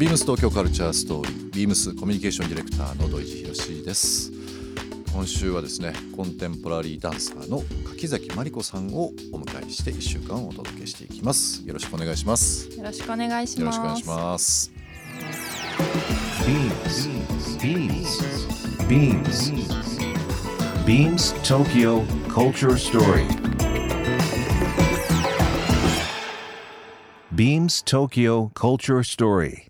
ビームス東京カルチャーストーリービームスコミュニケーションディレクターの土井博です今週はですねコンテンポラリーダンサーの柿崎真理子さんをお迎えして1週間お届けしていきますよろしくお願いしますよろしくお願いしますよろしくお願いします Beams. Beams. Beams Tokyo Culture Story. Beams Tokyo Culture Story.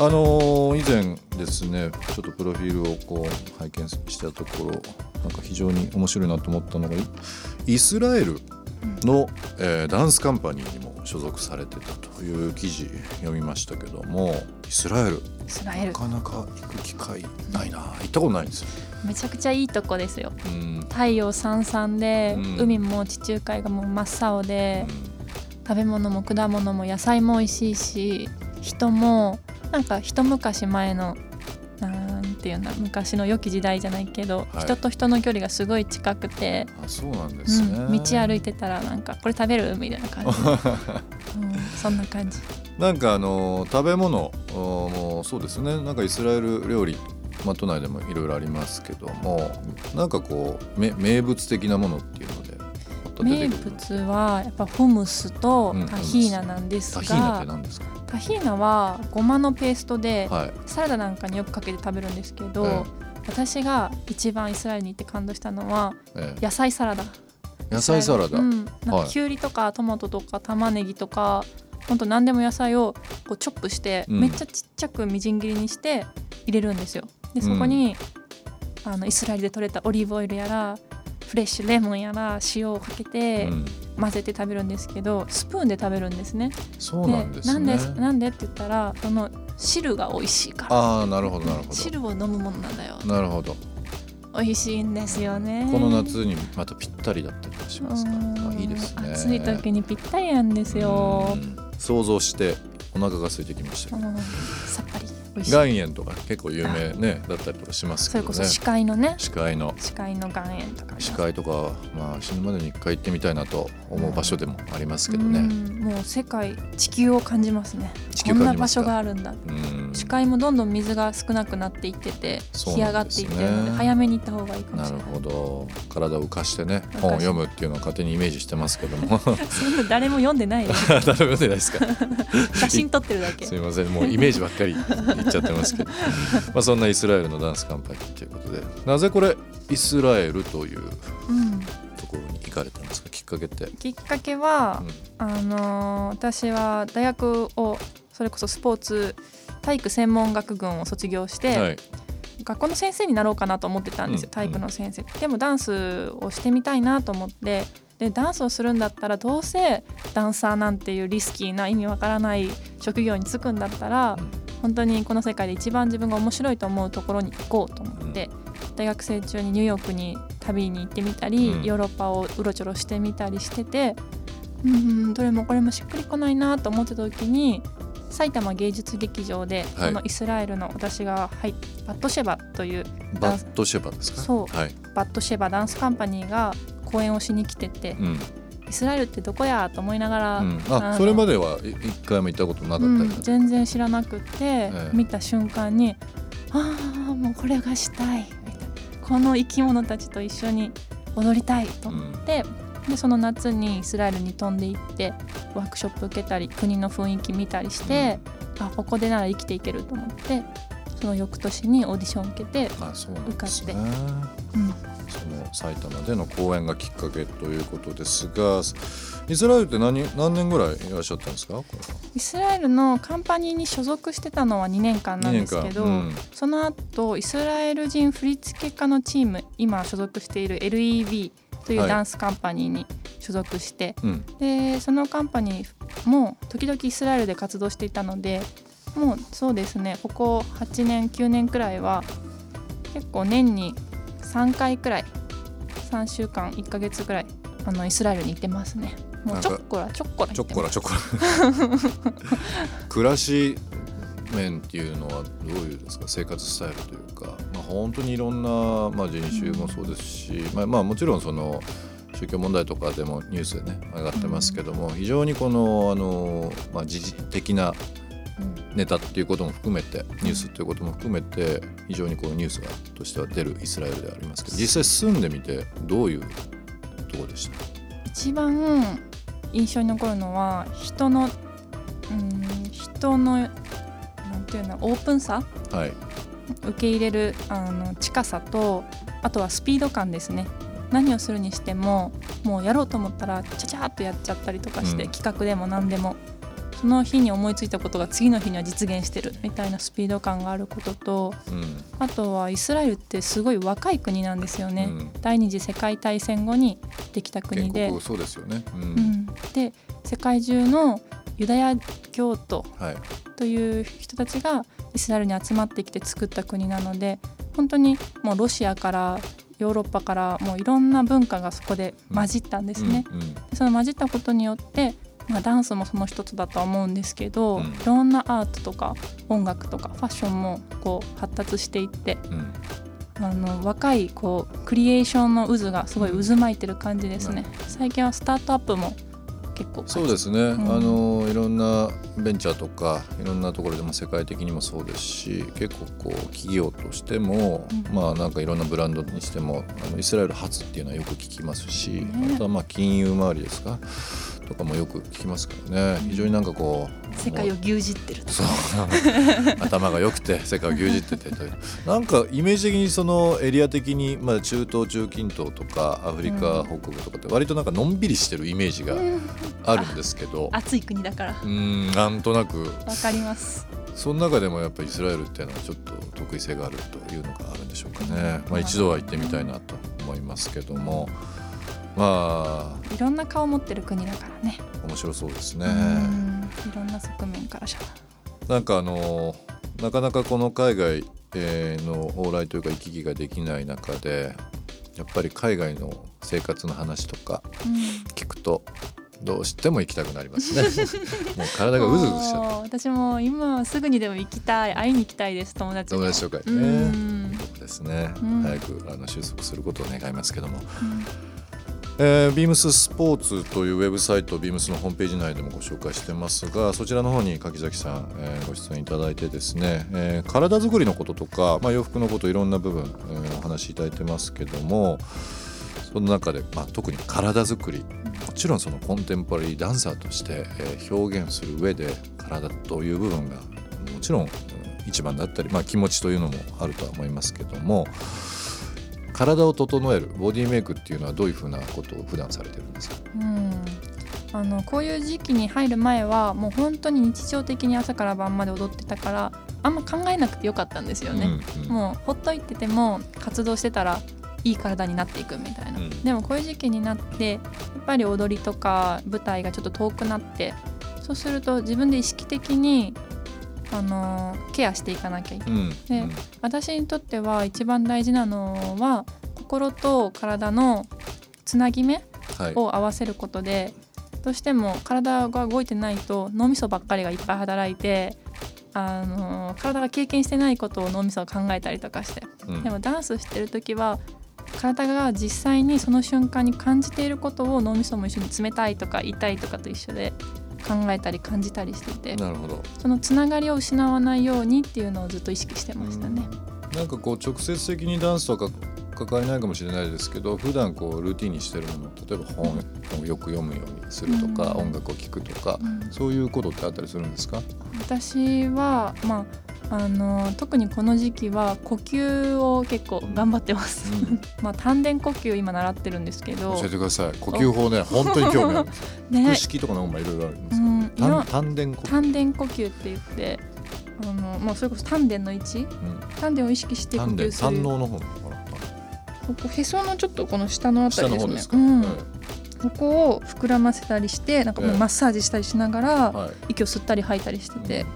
あのー以前ですねちょっとプロフィールをこう拝見したところなんか非常に面白いなと思ったのがイイスラエルの、えーダンスカンパニーにも所属されてたという記事読みましたけどもイスラエルイスラエル。なかなか行く機会ないな。行ったことないんですよ。めちゃくちゃいいとこですよ。うん。太陽さんさんで、うん。海も地中海がもう真っ青で、食べ物も果物も野菜も美味しいし人もなんか一昔前のなんていうんだ昔の良き時代じゃないけど、はい。人と人の距離がすごい近くて、あそうなんでうすね。ん、道歩いてたらなんかこれ食べる？みたいな感じ、うん、そんな感じ。なんかあの食べ物おもそうですね。なんかイスラエル料理、まあ、都内でもいろいろありますけどもなんかこうめ名物的なものっていうので名物はやっぱフムスとうんタヒーナなんですが、タヒーナって何ですか？タヒーナはごまのペーストではい。サラダなんかによくかけて食べるんですけど、え私が一番イスラエルに行って感動したのはええ。野菜サラダ。野菜サラダ、うん、なんはい。かきゅうりとかトマトとか玉ねぎとかほんと何でも野菜をこうチョップして、うん。めっちゃちっちゃくみじん切りにして入れるんですよ。でそこに、あのイスラエルで採れたオリーブオイルやらフレッシュレモンやら塩をかけてうん。混ぜて食べるんですけどスプーンで食べるんですね。そうなんですね。なんでなんでって言ったらその汁が美味しいから。ああなるほどなるほ汁を飲むものなんだよ。どなるほど。美味しいんですよね。この夏にまたぴったりだったりしますかうん。あいいですね。暑い時にぴったりなんですよ。うん。想像してお腹が空いてきましたうん。さっ岩塩とか結構有名ねだったりとかしますけどね。それこそ視界のね。視界の。視界の岩塩とかね。視界とかまあ死ぬまでに一回行ってみたいなと思う場所でもありますけどうね。ん。もう世界地球を感じますね。こんな場所があるんだうん視界もどんどん水が少なくなっていってて干上がっていってるので早めに行った方がいいかもなるしれない。ほど。体を浮かしてね本を読むっていうのを勝手にイメージしてますけども。そんな誰も読んでないです 誰も読んでないですか？写真撮ってるだけ。すいませんもうイメージばっかり言っちゃってますけど。まあそんなイスラエルのダンスカンパニーということで。なぜこれイスラエルといううん。ところに行かれたんですか？きっかけって。きっかけは、うん。あのー私は大学をそれこそスポーツ体育専門学群を卒業して、はい。学校の先生になろうかなと思ってたんですよ、うん体育の先生、でもダンスをしてみたいなと思ってでダンスをするんだったらどうせダンサーなんていうリスキーな意味わからない職業に就くんだったら、本当にこの世界で一番自分が面白いと思うところに行こうと思って、大学生中にニューヨークに旅に行ってみたり、うん。ヨーロッパをうろちょろしてみたりしててうんどれもこれもしっくりこないなと思ってた時に埼玉芸術劇場で、はい。このイスラエルの私が入っバットシェバというバッドシェバですか？そう。はい。バットシェバダンスカンパニーが公演をしに来てて、うん。イスラエルってどこやと思いながら、うん、のあそれまではい一回も行ったことなかったうん全然知らなくって、え見た瞬間にああもうこれがしたいこの生き物たちと一緒に踊りたいと思って、でその夏にイスラエルに飛んで行ってワークショップ受けたり国の雰囲気見たりして、あここでなら生きていけると思ってその翌年にオーディション受けて、あそうなんですね。受うん。その埼玉での公演がきっかけということですがイスラエルって何何年ぐらいいらっしゃったんですか？これはイスラエルのカンパニーに所属してたのは2年間なんですけど、2年間。うん。その後イスラエル人振付家のチーム今所属している LEV というはいダンスカンパニーに所属して、うん。でそのカンパニーも時々イスラエルで活動していたのでもうそうですねここ8年9年くらいは結構年に3回くらい3週間1ヶ月くらいあのイスラエルに行ってますね。もうちょっこらちょっこらちょっこらちょっこら。暮らし面っていうのはどういうですか？生活スタイルというか、まあ、本当にいろんな、まあ、人種もそうですし、まあ、まあもちろんその宗教問題とかでもニュースでね上がってますけども、非常にこのあの、まあ、時事的なネタっていうことも含めてニュースっていうことも含めて非常にこうニュースがとしては出るイスラエルではありますけど実際住んでみてどういうところでした？一番印象に残るのは人のうん人のていうのオープンさはい、受け入れるあの近さとあとはスピード感ですね。何をするにしてももうやろうと思ったらちゃちゃっとやっちゃったりとかして、うん。企画でも何でもその日に思いついたことが次の日には実現してるみたいなスピード感があることとうん。あとはイスラエルってすごい若い国なんですよね、うん。第二次世界大戦後にできた国で。そうですよね。うん。うん、で世界中のユダヤ教徒はい。という人たちがイスラエルに集まってきて作った国なので本当にもうロシアからヨーロッパからもういろんな文化がそこで混じったんですね。うんうん。でその混じったことによって、まあ、ダンスもその一つだとは思うんですけど、うん。いろんなアートとか音楽とかファッションもこう発達していってうん。あの若いこうクリエーションの渦がすごい渦巻いてる感じですね。最近はスタートアップも結構そうですね、ん。あのいろんなベンチャーとかいろんなところでも世界的にもそうですし結構こう企業としても、うん。まあなんかいろんなブランドにしてもあのイスラエル発っていうのはよく聞きますし、ね。あとはまあ金融周りですかとかもよく聞きますからね。非常になんかこう世界を牛耳ってるとそう。頭が良くて世界を牛耳っててという。なんかイメージ的にそのエリア的に、まあ、中東中近東とかアフリカ北部とかって割となんかのんびりしてるイメージがあるんですけど。暑い国だから。うーんなんとなく。わかります。その中でもやっぱりイスラエルっていうのはちょっと得意性があるというのがあるんでしょうかね、まあ、一度は行ってみたいなと思いますけども。まあいろんな顔持ってる国だからね。面白そうですね。うん。いろんな側面からなんかあのなかなかこの海外えーの往来というか行き来ができない中でやっぱり海外の生活の話とか聞くとどうしても行きたくなりますね。もう体がうずうずしちゃって。私も今すぐにでも行きたい会いに行きたいです友達に友達とかうにねですね、うん。早くあの収束することを願いますけども、うんえー、ビームススポーツというウェブサイトビームスのホームページ内でもご紹介してますがそちらの方に柿崎さん、えーご出演いただいてですね、えー体作りのこととか、まあ、洋服のこといろんな部分、えーお話しいただいてますけどもその中で、まあ、特に体作りもちろんそのコンテンポラリーダンサーとして、えー表現する上で体という部分がもちろん一番だったり、まあ、気持ちというのもあるとは思いますけども体を整えるボディメイクっていうのはどういうふうなことを普段されてるんですか？うん。あのこういう時期に入る前はもう本当に日常的に朝から晩まで踊ってたからあんま考えなくてよかったんですよね。うんうん。もうほっといてても活動してたらいい体になっていくみたいな、うん。でもこういう時期になってやっぱり踊りとか舞台がちょっと遠くなってそうすると自分で意識的にあのケアしていかなきゃいけない、うんで私にとっては一番大事なのは心と体のつなぎ目はい。を合わせることでどうしても体が動いてないと脳みそばっかりがいっぱい働いてあの体が経験してないことを脳みそが考えたりとかして。うん。でもダンスしてる時は体が実際にその瞬間に感じていることを脳みそも一緒に冷たいとか痛いとかと一緒で考えたり感じたりしててなるほど。そのつながりを失わないようにっていうのをずっと意識してましたね。なんかこう直接的にダンスとか関わりないかもしれないですけど普段こうルーティンにしてるもの例えば本をよく読むようにするとか、うん。音楽を聴くとか、うん。そういうことってあったりするんですか、私は、まあ、あの特にこの時期は呼吸を結構頑張ってます。うん。まあ丹田呼吸今習ってるんですけど。教えてください。呼吸法ね本当に興味あるね。腹式とかの方がいろいろあるんですけど、うん、丹丹田呼吸、丹田呼吸って言ってあの、まあ、それこそ丹田の位置？うん。丹田を意識して呼丹田吸する。胆のの方ここへそのちょっとこの下のなあたりですね。すか、うん。えここを膨らませたりしてなんかもうええ。マッサージしたりしながら、えはい。息を吸ったり吐いたりしてて、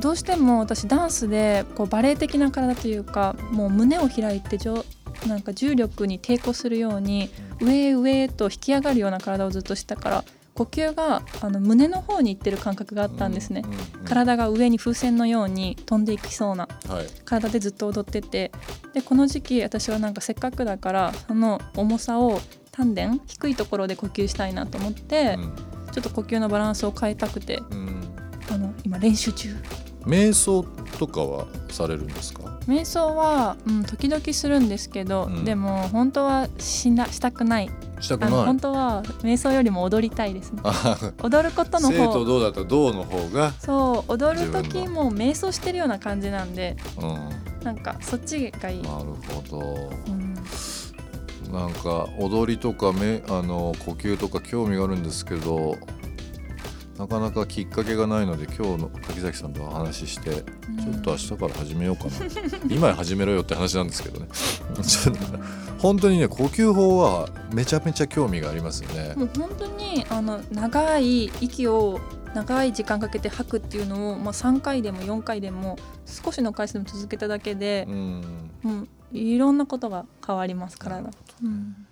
どうしても私ダンスでこうバレエ的な体というかもう胸を開いてじょなんか重力に抵抗するように上へ上へと引き上がるような体をずっとしてたから呼吸があの胸の方に行ってる感覚があったんですね、うんうん体が上に風船のように飛んでいきそうなはい。体でずっと踊っててでこの時期私はなんかせっかくだからその重さを丹田低いところで呼吸したいなと思って、ちょっと呼吸のバランスを変えたくてうん今練習中。瞑想とかはされるんですか？瞑想は、うん、時々するんですけど、うん。でも本当はしなしたくない。したくない。本当は瞑想よりも踊りたいですね。あ踊ることの生と方どうだった？らどうの方が、そう踊る時も瞑想してるような感じなんでうん、なんかそっちがいい、なるほど。うん、なんか踊りとかめあの呼吸とか興味があるんですけどなかなかきっかけがないので今日の柿崎さんとお話しして、ちょっと明日から始めようかな。今始めろよって話なんですけどね。本当にね呼吸法はめちゃめちゃ興味がありますよね。もう本当にあの長い息を長い時間かけて吐くっていうのを、まあ、3回でも4回でも少しの回数でも続けただけでう、ん。うん、いろんなことが変わります体、うん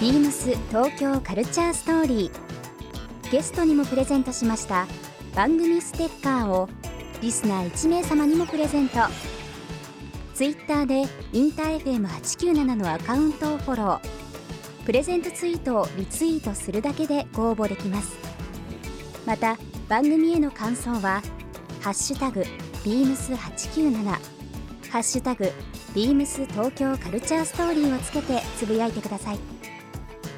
ビームス東京カルチャーストーリーゲストにもプレゼントしました番組ステッカーをリスナー1名様にもプレゼントツイッターでインター FM897 のアカウントをフォロープレゼントツイートをリツイートするだけでご応募できますまた番組への感想は「ハッシュタグビームス897」「ハッシュタグビームス東京カルチャーストーリー」をつけてつぶやいてください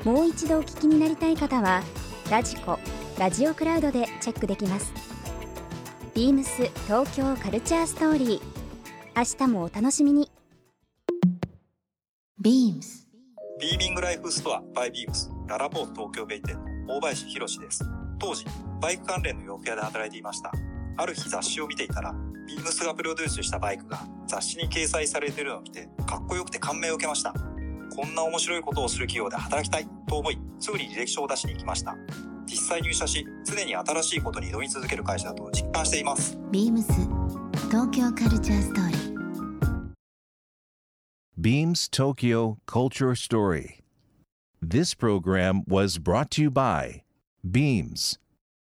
もう一度お聞きになりたい方はラジコラジオクラウドでチェックできますビームス東京カルチャーストーリー明日もお楽しみに beams ビーミングライフストアバイビームスララポート東京ベイ店の大林博です。当時、バイク関連の洋服屋で働いていました。ある日雑誌を見ていたら、ビームスがプロデュースしたバイクが雑誌に掲載されているのを見て、かっこよくて感銘を受けました。こんな面白いことをする企業で働きたいと思い、すぐに履歴書を出しに行きました。実際入社し、常に新しいことに挑み続ける会社だと実感しています。beams 東京カルチャーストーリー Beams Tokyo Culture Story. This program was brought to you by Beams.